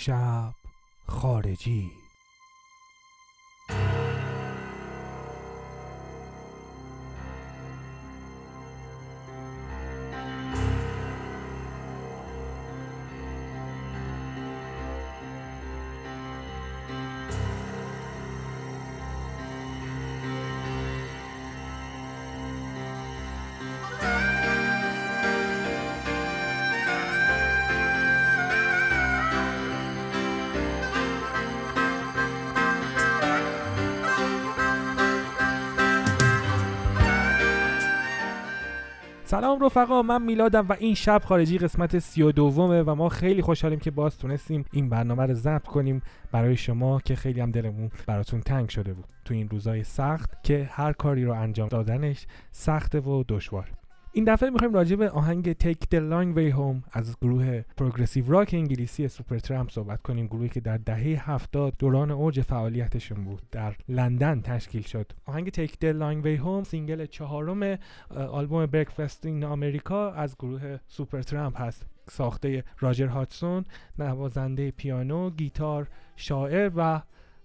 شب خارجی. سلام رفقا من میلادم و این شب خارجی قسمت سی و دومه و ما خیلی خوشحالیم که باز تونستیم این برنامه رو ضبط کنیم. برای شما که خیلی هم دلمون براتون تنگ شده بود. تو این روزای سخت که هر کاری رو انجام دادنش سخته و دشوار. این دفعه می‌خوایم راجع به آهنگ Take the Long Way Home از گروه progressive rock انگلیسی سوپر ترامپ صحبت کنیم. گروهی که در دهه 70 دوران اوج فعالیتشون بود در لندن تشکیل شد. آهنگ Take the Long Way Home single چهارم آلبوم Breakfast in America از گروه سوپر ترامپ هست. ساخته راجر هاجسون نوازنده پیانو گیتار شاعر و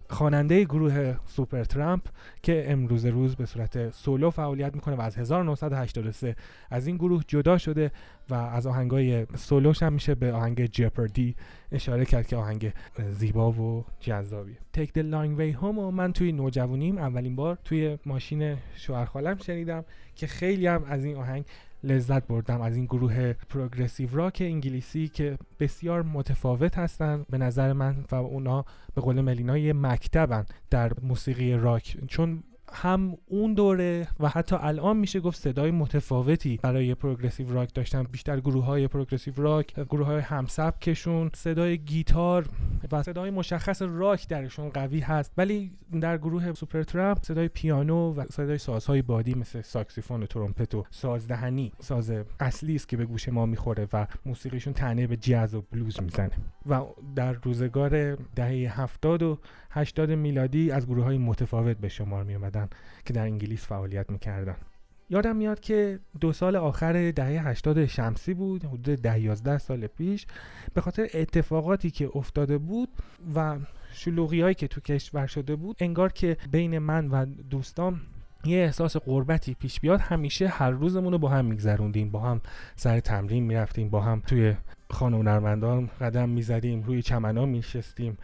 خواننده گروه سوپر ترامپ که امروز روز به صورت سولو فعالیت می‌کنه و از 1983 از این گروه جدا شده و از آهنگای سولوش هم میشه به آهنگ Jeopardy اشاره کرد که آهنگ زیبا و جذابیه. Take the Long Way Home من توی نوجوانیم اولین بار توی ماشین شوهر خالم شنیدم که خیلی هم از این آهنگ لذت بردم از این گروه پروگرسیو راک انگلیسی که بسیار متفاوت هستند به نظر من و اونا به قول ملینا یه مکتبن در موسیقی راک. چون هم اون دوره و حتی الان میشه گفت صدای متفاوتی برای پروگرسیو راک داشتن. بیشتر گروه های پروگرسیو راک گروه های همسبکشون صدای گیتار و صدای مشخص راک درشون قوی هست. ولی در گروه سوپر ترامپ صدای پیانو و صدای سازهای بادی مثل ساکسیفون و ترومپت و سازدهنی ساز اصلی است که به گوش ما می‌خوره و موسیقیشون تنه به جاز و بلوز می‌زنه. و در روزگار دهه 70 و 80 میلادی از گروه های متفاوت به شمار میان که در انگلیس فعالیت می‌کردن. یادم میاد که دو سال آخر دهه 80 شمسی بود حدود ده 11 سال پیش. به خاطر اتفاقاتی که افتاده بود و شلوغی هایی که تو کشور شده بود انگار که بین من و دوستام یه احساس قربتی پیش بیاد. همیشه هر روزمون رو با هم میگذروندیم با هم سر تمرین می‌رفتیم با هم توی خانه قدم می‌زدیم روی چمنا میشستیم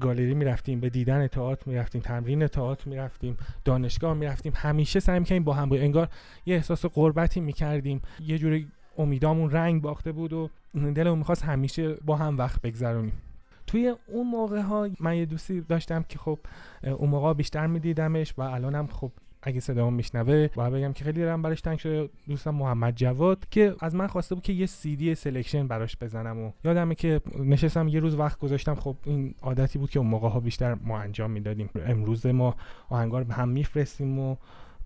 گالری می‌رفتیم به دیدن تئاتر می‌رفتیم تمرین تئاتر می‌رفتیم دانشگاه می‌رفتیم همیشه سعی می‌کنیم با هم بود انگار یه احساس قربتی می‌کردیم. یه جوری امیدامون رنگ باخته بود و دلمون می‌خواست همیشه با هم وقت بگذرونیم. توی اون موقع ها من یه دوستی داشتم که خب اون موقع بیشتر میدیدمش و الانم خب اگه صدامو میشنوه و بگم که خیلی دلم براش تنگ شده. دوستم محمد جواد که از من خواسته بود که یه سی دی selection براش بزنم و یادمه که نشستم یه روز وقت گذاشتم. خب این عادتی بود که اون موقع ها بیشتر ما انجام می‌دادیم. امروز ما آهنگ برا هم میفرستیم و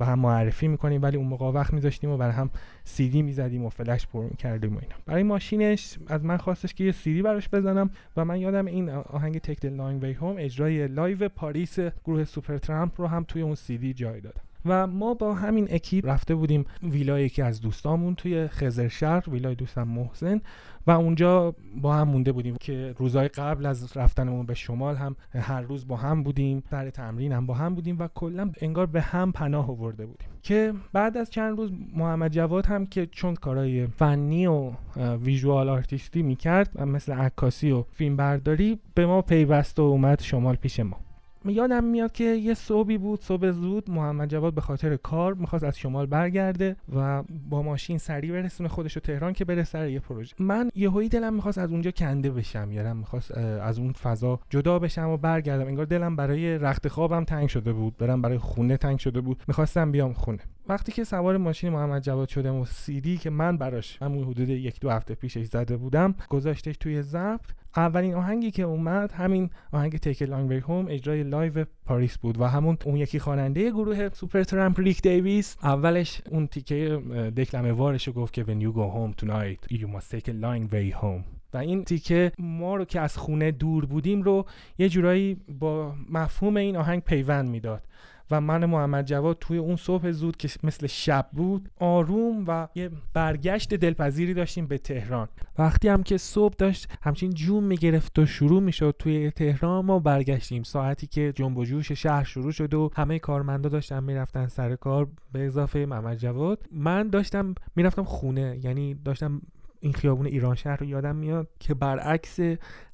و هم معرفی می‌کنیم ولی اون موقع وقت میذاشتیم و برای هم سی دی می‌زدیم و فلش پر می‌کردیم و اینا. برای ماشینش از من خواستش که یه سی دی براش بزنم و من یادمه این آهنگ Take the Long Way Home اجرای live پاریس گروه Supertramp رو هم توی اون سی دی جای دادم. و ما با همین اکیپ رفته بودیم ویلای یکی از دوستامون توی خزرشهر ویلای دوستم محسن و اونجا با هم مونده بودیم که روزهای قبل از رفتنمون به شمال هم هر روز با هم بودیم سر تمرین هم با هم بودیم و کلا انگار به هم پناه آورده بودیم. که بعد از چند روز محمد جواد هم که چون کارهای فنی و visual artist ی می‌کرد مثل عکاسی و فیلم برداری به ما پیوست و اومد شمال پیش ما. یادم میاد که یه صبحی بود صبح زود محمد جواد به خاطر کار می‌خواست از شمال برگرده و با ماشین سریع برسونه خودش رو تهران که بره سر یه پروژه. من یهویی دلم می‌خواست از اونجا کنده بشم یادم می‌خواست از اون فضا جدا بشم و برگردم. انگار دلم برای رخت خوابم تنگ شده بود برم برای خونه تنگ شده بود. می‌خواستم بیام خونه. وقتی که سوار ماشین محمد جواد شدم و سیدی که من براش همون حدود یک دو هفته پیشش زده بودم گذاشتش توی ضبط. اولین آهنگی که اومد همین آهنگ Take the Long Way Home اجرای live پاریس بود و همون اون یکی خواننده گروه Supertramp ریک دیویس. اولش اون تیکه دکلمه وارش گفت که when you go home tonight you must take the long way home. و این تیکه ما رو که از خونه دور بودیم رو یه جورایی با مفهوم این آهنگ پیوند می‌داد. و من محمد جواد توی اون صبح زود که مثل شب بود آروم و یه برگشت دلپذیری داشتیم به تهران. وقتی هم که صبح داشت همچین جون می‌گرفت و شروع می‌شد توی تهران ما برگشتیم. ساعتی که جنب و جوش شهر شروع شد و همه کارمندا داشتن می‌رفتن سر کار. به اضافه محمد جواد من داشتم می‌رفتم خونه یعنی داشتم این خیابون ایران شهر رو یادم میاد که برعکس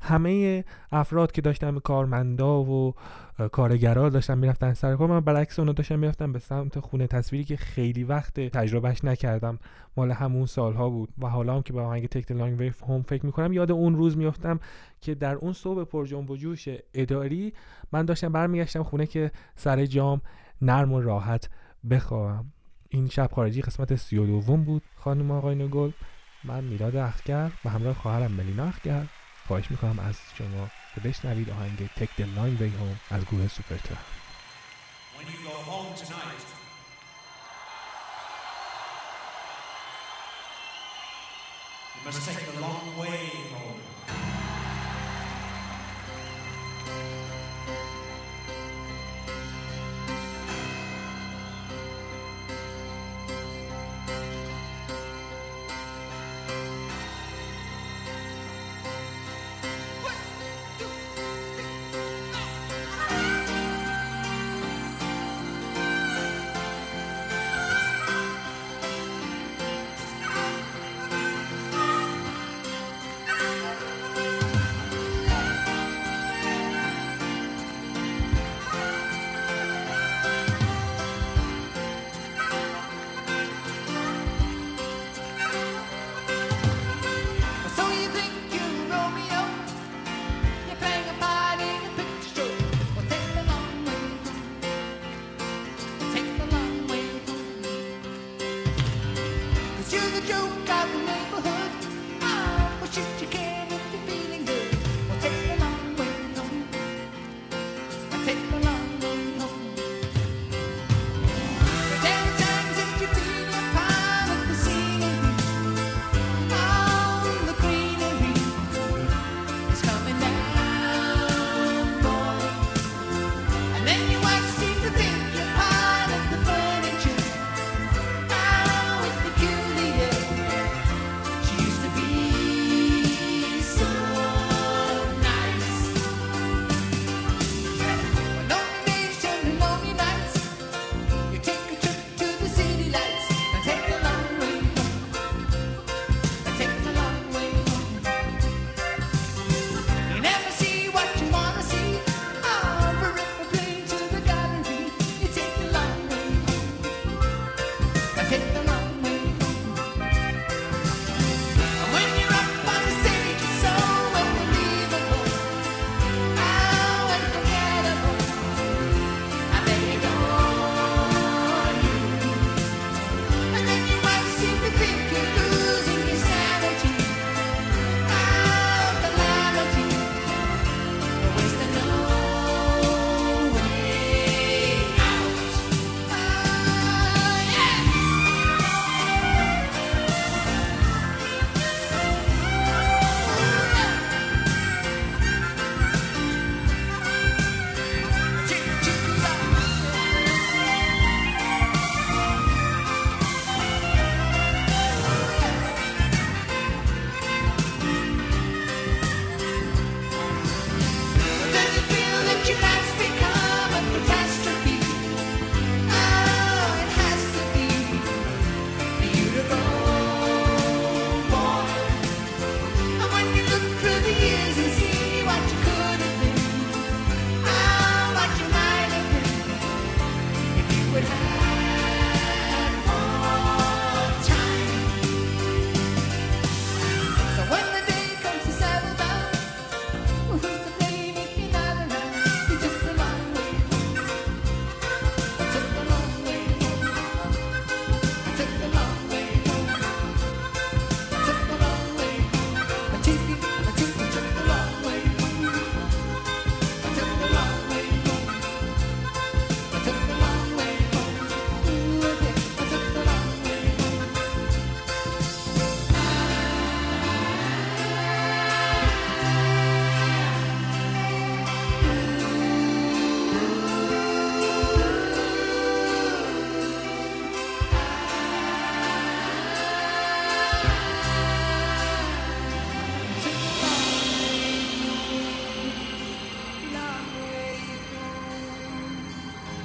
همه افراد که داشتن کارمندا و کارگرا داشتن می‌رفتن سر کار من برعکس اونو داشتم می‌رفتم به سمت خونه. تصویری که خیلی وقت تجربهش نکردم مال همون سالها بود و حالا هم که با آهنگ Take the Long Way Home فکر می‌کنم یاد اون روز میافتم که در اون صبح پر جنب و جوش اداری من داشتم برمیگشتم خونه که سر جام نرم و راحت بخوابم. این شب خارجی قسمت سی و دوم بود. خانم آقای گل من میلاد اخگر و همراه خواهرم ملینا اخگر خواهش می‌کنم از شما که بشنوید آهنگ Take the Long Way Home از گروه You must take the long way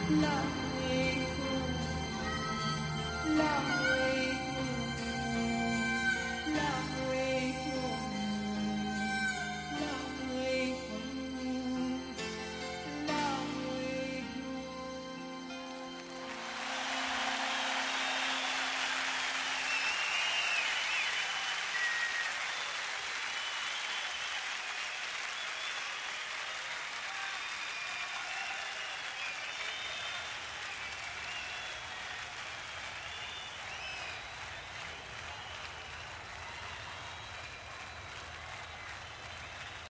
là người cùng là người